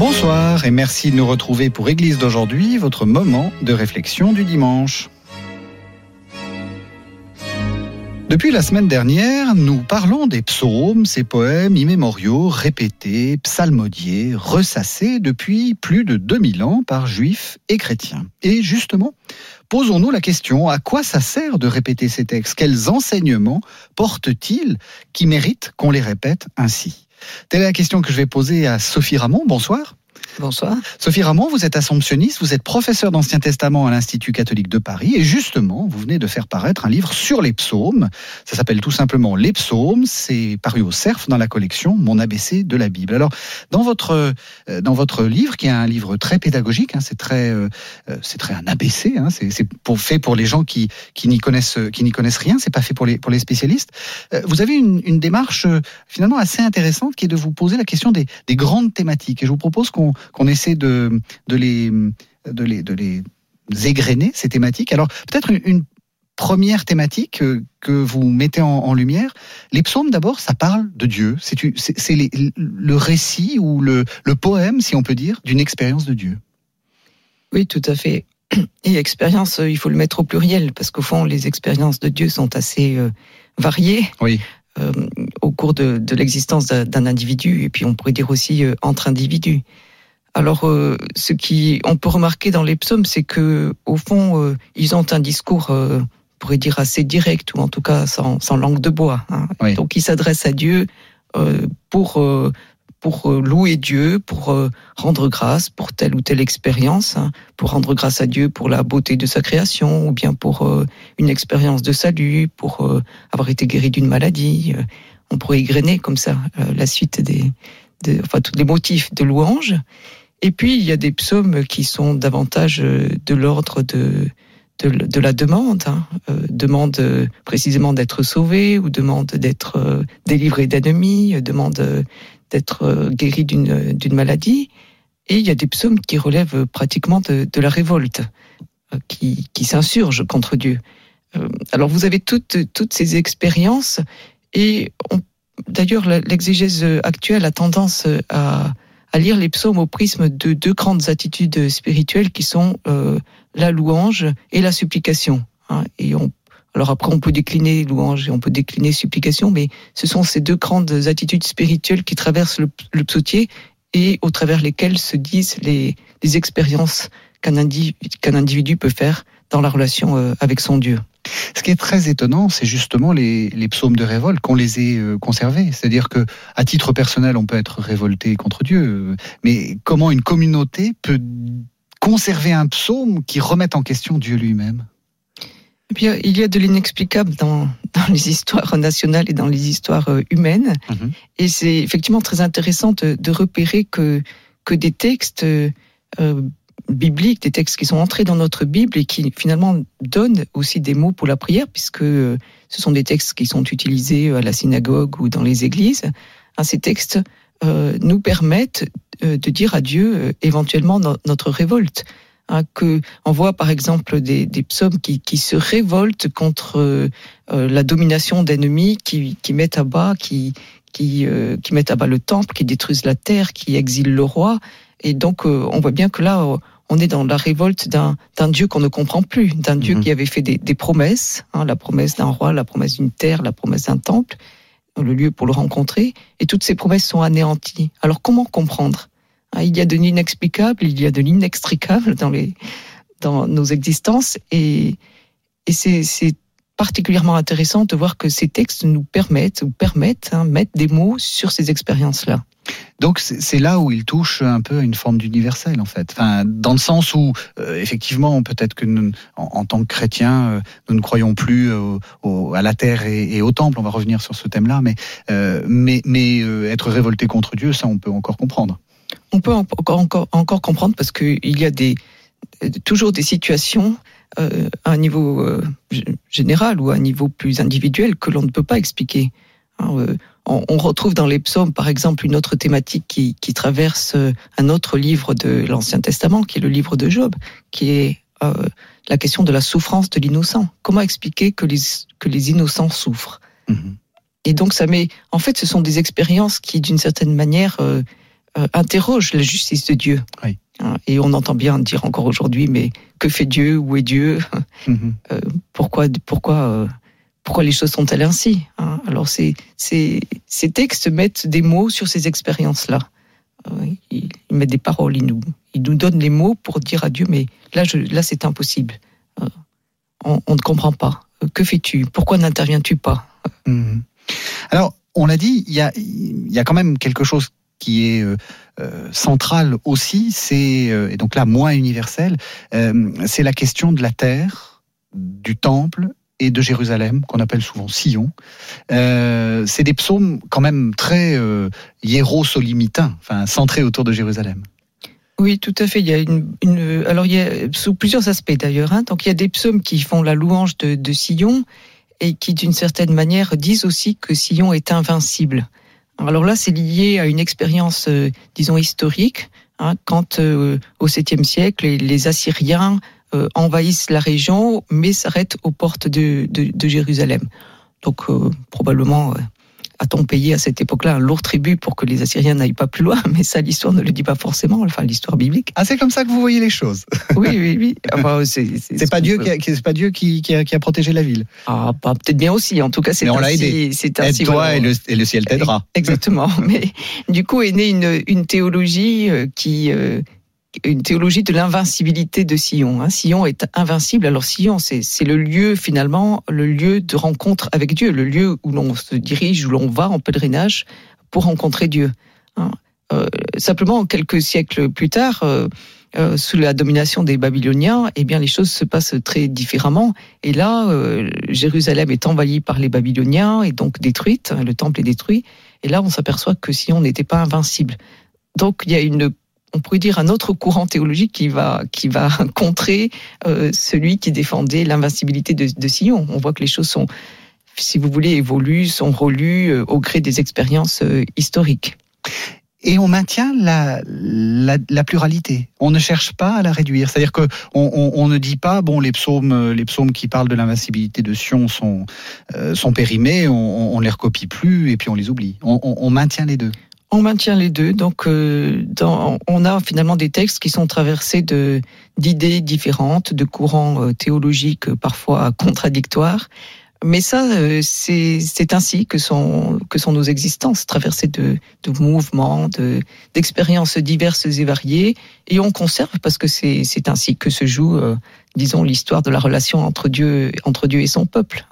Bonsoir et merci de nous retrouver pour Église d'aujourd'hui, votre moment de réflexion du dimanche. Depuis la semaine dernière, nous parlons des psaumes, ces poèmes immémoriaux, répétés, psalmodiés, ressassés depuis plus de 2000 ans par juifs et chrétiens. Et justement, posons-nous la question, à quoi ça sert de répéter ces textes? Quels enseignements portent-ils qui méritent qu'on les répète ainsi? Telle est la question que je vais poser à Sophie Ramon. Bonsoir. Bonsoir. Sophie Ramon, vous êtes assomptionniste, vous êtes professeur d'Ancien Testament à l'Institut catholique de Paris et justement, vous venez de faire paraître un livre sur les psaumes. Ça s'appelle tout simplement Les psaumes, c'est paru au CERF dans la collection Mon ABC de la Bible. Alors, dans votre, euh, dans votre livre, qui est un livre très pédagogique, hein, c'est très, euh, euh, très un ABC, hein, c'est fait pour les gens qui, qui n'y connaissent, qui n'y connaissent rien, c'est pas fait pour les, pour les spécialistes. Vous avez une, une démarche finalement assez intéressante qui est de vous poser la question des, des grandes thématiques. Et je vous propose qu'on qu'on essaie de, de, les, de, les, de les égrener, ces thématiques. Alors, peut-être une, première thématique que, vous mettez en, lumière. Les psaumes, d'abord, ça parle de Dieu. C'est le récit ou le, le poème, si on peut dire, d'une expérience de Dieu. Oui, tout à fait. Et expérience, il faut le mettre au pluriel, parce qu'au fond, les expériences de Dieu sont assez euh, variées. Oui. Euh, au cours de, de l'existence d'un individu, et puis on pourrait dire aussi euh, entre individus. Alors, euh, ce qui on peut remarquer dans les psaumes, c'est que au fond, euh, ils ont un discours, euh, on pourrait dire assez direct, ou en tout cas sans, langue de bois. Hein. Donc, ils s'adressent à Dieu pour pour louer Dieu, pour rendre grâce pour telle ou telle expérience, hein. pour rendre grâce à Dieu pour la beauté de sa création, ou bien pour une expérience de salut, pour avoir été guéri d'une maladie. On pourrait égrener comme ça la suite des, de, enfin tous les motifs de louange. Et puis, il y a des psaumes qui sont davantage euh, de l'ordre de, de, la demande, hein. Euh, demande euh, précisément d'être sauvé ou demande d'être délivré d'ennemis, demande d'être guéri d'une maladie. Et il y a des psaumes qui relèvent pratiquement de, de la révolte, qui, qui s'insurgent contre Dieu. Alors vous avez toutes, toutes ces expériences et d'ailleurs l'exégèse actuelle a tendance à, à lire les psaumes au prisme de deux grandes attitudes spirituelles qui sont euh, la louange et la supplication. Hein. et on, alors après, on peut décliner louange et on peut décliner supplication, mais ce sont ces deux grandes attitudes spirituelles qui traversent le, psautier et au travers lesquelles se disent les, les expériences qu'un individu peut faire dans la relation euh, avec son Dieu. Ce qui est très étonnant, c'est justement les, psaumes de révolte qu'on les ait euh, conservés. C'est-à-dire que, à titre personnel, on peut être révolté contre Dieu, mais comment une communauté peut conserver un psaume qui remette en question Dieu lui-même? Eh il y a de l'inexplicable dans, les histoires nationales et dans les histoires euh, humaines. Mhm. Et c'est effectivement très intéressant de, repérer que, que des textes bibliques, des textes qui sont entrés dans notre Bible et qui finalement donnent aussi des mots pour la prière, puisque euh, ce sont des textes qui sont utilisés euh, à la synagogue ou dans les églises. Hein, ces textes euh, nous permettent de dire à Dieu éventuellement notre révolte. Hein, on voit par exemple des, psaumes qui, se révoltent contre la domination d'ennemis qui, mettent à bas, qui, qui, qui mettent à bas le temple, qui détruisent la terre, qui exilent le roi. Et donc, on voit bien que là, on est dans la révolte d'un Dieu qu'on ne comprend plus, d'un Dieu mhm. qui avait fait des, promesses, hein, la promesse d'un roi, la promesse d'une terre, la promesse d'un temple, le lieu pour le rencontrer, et toutes ces promesses sont anéanties. Alors comment comprendre? Hein, Il y a de l'inexplicable, il y a de l'inextricable dans, les, dans nos existences, et, et c'est particulièrement intéressant de voir que ces textes nous permettent, ou permettent, hein, mettre des mots sur ces expériences-là. Donc c'est là où il touche un peu à une forme d'universel en fait. Enfin, dans le sens où euh, effectivement peut-être que nous, en, tant que chrétiens, euh, nous ne croyons plus à la terre et, au temple. On va revenir sur ce thème-là, mais euh, mais, être révolté contre Dieu, ça on peut encore comprendre. On peut encore encore, comprendre parce qu'il y a des toujours des situations euh, à un niveau euh, général ou à un niveau plus individuel que l'on ne peut pas expliquer. Hein, euh, on, retrouve dans les psaumes, par exemple, une autre thématique qui, qui traverse un autre livre de l'Ancien Testament, qui est le livre de Job, qui est euh, la question de la souffrance de l'innocent. Comment expliquer que les, que les innocents souffrent? Mmh. Et donc, ça met. En fait, ce sont des expériences qui, d'une certaine manière, euh, euh, interrogent la justice de Dieu. Oui. Hein, et on entend bien dire encore aujourd'hui, mais que fait Dieu? Où est Dieu? Mmh. euh, Pourquoi, pourquoi, euh, pourquoi les choses sont-elles ainsi hein? Alors, ces, ces, textes mettent des mots sur ces expériences-là. Euh, ils, mettent des paroles, ils nous, ils nous donnent les mots pour dire à Dieu, mais là, là c'est impossible. Euh, on, ne comprend pas. Que fais-tu? Pourquoi n'interviens-tu pas? Mmh. Alors, on l'a dit, il y a, y a quand même quelque chose qui est euh, central aussi, c'est, euh, et donc là moins universel, euh, c'est la question de la terre, du temple et de Jérusalem, qu'on appelle souvent Sion. Euh, c'est des psaumes quand même très euh, centrés autour de Jérusalem. Oui, tout à fait. Il y a une, alors il y a sous plusieurs aspects d'ailleurs. Hein. Donc il y a des psaumes qui font la louange de, Sion et qui, d'une certaine manière, disent aussi que Sion est invincible. Alors là, c'est lié à une expérience, euh, disons, historique. Hein, quand euh, au 7e siècle, les Assyriens euh, envahissent la région, mais s'arrêtent aux portes de, de, de Jérusalem. Donc euh, probablement a-t-on payé à cette époque-là un lourd tribut pour que les Assyriens n'aillent pas plus loin? Mais ça, l'histoire ne le dit pas forcément, enfin l'histoire biblique. Ah, c'est comme ça que vous voyez les choses Oui, oui, oui. Enfin, c'est pas, Dieu qui a, c'est pas Dieu qui, qui, a, qui a protégé la ville Ah, bah, peut-être bien aussi. En tout cas, c'est on l'a aidé. C'est ainsi. Aide-toi voilà. et, le, et le ciel t'aidera. Exactement. Mais du coup est née une, une théologie qui une théologie de l'invincibilité de Sion. Hein. Sion est invincible. Alors Sion, c'est le lieu finalement, le lieu de rencontre avec Dieu, le lieu où l'on se dirige, où l'on va en pèlerinage pour rencontrer Dieu. Hein. Euh, simplement, quelques siècles plus tard, euh, euh, sous la domination des Babyloniens, eh bien les choses se passent très différemment. Et là, Jérusalem est envahie par les Babyloniens et donc détruite. Le temple est détruit. Et là, on s'aperçoit que Sion n'était pas invincible. Donc il y a une on pourrait dire un autre courant théologique qui va qui va contrer euh, celui qui défendait l'invincibilité de, Sion. On voit que les choses sont, si vous voulez, évoluent, sont relues euh, au gré des expériences euh, historiques. Et on maintient la, pluralité. On ne cherche pas à la réduire. C'est-à-dire que on, ne dit pas bon les psaumes les psaumes qui parlent de l'invincibilité de Sion sont sont périmés, on, on les recopie plus et puis on les oublie. on maintient les deux. On maintient les deux, donc euh, dans, on a finalement des textes qui sont traversés de d'idées différentes, de courants euh, théologiques euh, parfois contradictoires. Mais ça, euh, c'est ainsi que sont que sont nos existences, traversées de, de mouvements, de d'expériences diverses et variées, et on conserve parce que c'est c'est ainsi que se joue, euh, disons, l'histoire de la relation entre Dieu entre Dieu et son peuple.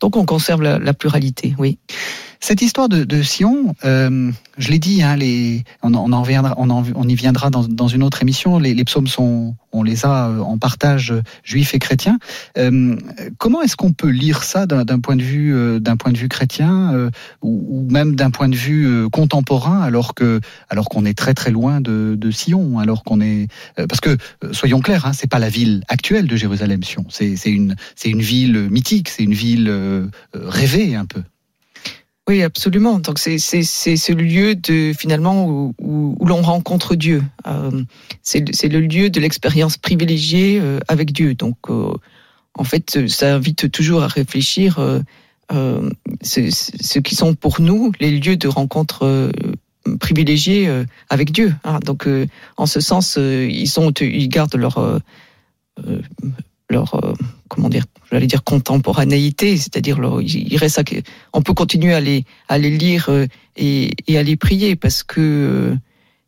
donc on conserve la, la pluralité, oui. Cette histoire de, Sion, euh, je l'ai dit, hein, on, y viendra dans, une autre émission. Les, psaumes sont, on les a euh, en partage juifs et chrétiens. Euh, comment est-ce qu'on peut lire ça d'un point de vue, euh, chrétien euh, ou, même d'un point de vue euh, contemporain, alors qu'on est très très loin de, Sion, alors qu'on est, parce que soyons clairs, hein, c'est pas la ville actuelle de Jérusalem, Sion. C'est une ville mythique, c'est une ville rêvée un peu. Oui, absolument. Donc c'est ce lieu de finalement où, où, où l'on rencontre Dieu. Euh, c'est le lieu de l'expérience privilégiée euh, avec Dieu. Donc euh, en fait, ça invite toujours à réfléchir euh, euh ce, ce, qui sont pour nous les lieux de rencontre euh, privilégiés avec Dieu. Hein. Donc en ce sens, ils sont ils gardent leur leur comment dire j'allais dire contemporanéité, c'est-à-dire il reste à, on peut continuer à les à les lire euh, et, à les prier parce que euh,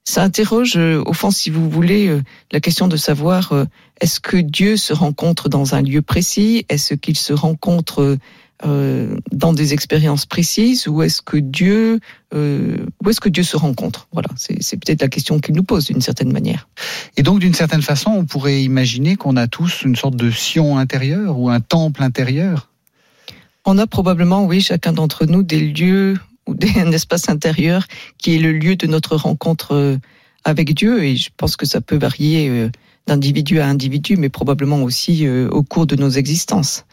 ça interroge euh, au fond, si vous voulez, la question de savoir est-ce que Dieu se rencontre dans un lieu précis, est-ce qu'il se rencontre euh, dans des expériences précises ou est-ce que Dieu euh, où est-ce que Dieu se rencontre Voilà, c'est peut-être la question qu'il nous pose d'une certaine manière. Et donc d'une certaine façon, on pourrait imaginer qu'on a tous une sorte de Sion intérieur ou un temple intérieur. On a probablement, oui, chacun d'entre nous des lieux ou des, un espace intérieur qui est le lieu de notre rencontre euh, avec Dieu et je pense que ça peut varier d'individu à individu, mais probablement aussi au cours de nos existences,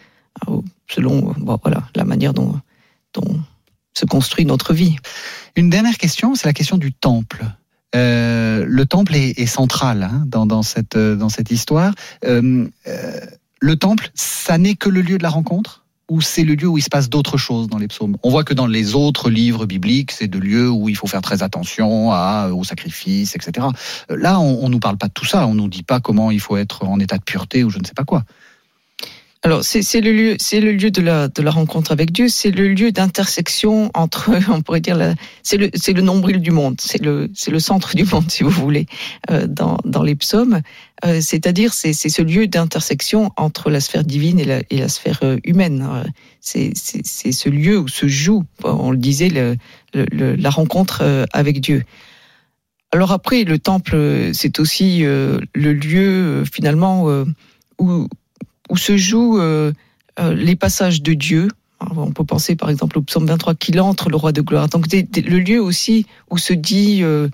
selon voilà la manière dont, se construit notre vie. Une dernière question, c'est la question du temple. Euh, le temple est, central hein, dans, cette, dans cette histoire. Euh, euh, le temple, ça n'est que le lieu de la rencontre ou c'est le lieu où il se passe d'autres choses dans les psaumes? On voit que dans les autres livres bibliques, c'est de lieux où il faut faire très attention à, au sacrifice, etc. Là, on ne nous parle pas de tout ça, on nous dit pas comment il faut être en état de pureté ou je ne sais pas quoi. Alors c'est le lieu, c'est le lieu de la de la rencontre avec Dieu, c'est le lieu d'intersection entre, on pourrait dire, c'est le le nombril du monde, c'est le le centre du monde si vous voulez euh, dans dans les psaumes, euh, c'est-à-dire c'est ce lieu d'intersection entre la sphère divine et la et la sphère euh, humaine. C'est c'est ce lieu où se joue, on le disait, le, le, la rencontre avec Dieu. Alors après, le temple, c'est aussi le lieu finalement où où se jouent euh, euh, les passages de Dieu. on peut penser par exemple au psaume 23 qu'il entre le roi de gloire. Donc le lieu aussi où se dit euh,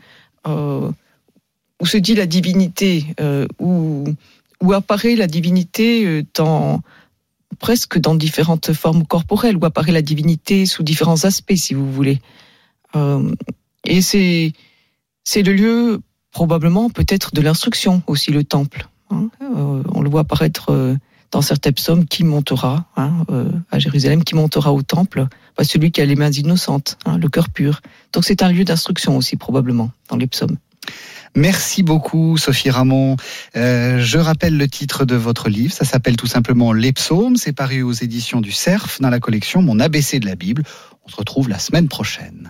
où se dit la divinité, où, où apparaît la divinité dans presque dans différentes formes corporelles, où apparaît la divinité sous différents aspects, si vous voulez. et c'est c'est le lieu probablement peut-être de l'instruction aussi le temple. Hein. on le voit apparaître dans certains psaumes, qui montera hein, euh, à Jérusalem, qui montera au temple bah, Celui qui a les mains innocentes, hein, le cœur pur. Donc c'est un lieu d'instruction aussi probablement dans les psaumes. Merci beaucoup, Sophie Ramon. Euh, je rappelle le titre de votre livre. Ça s'appelle tout simplement Les Psaumes. C'est paru aux éditions du Cerf dans la collection Mon ABC de la Bible. On se retrouve la semaine prochaine.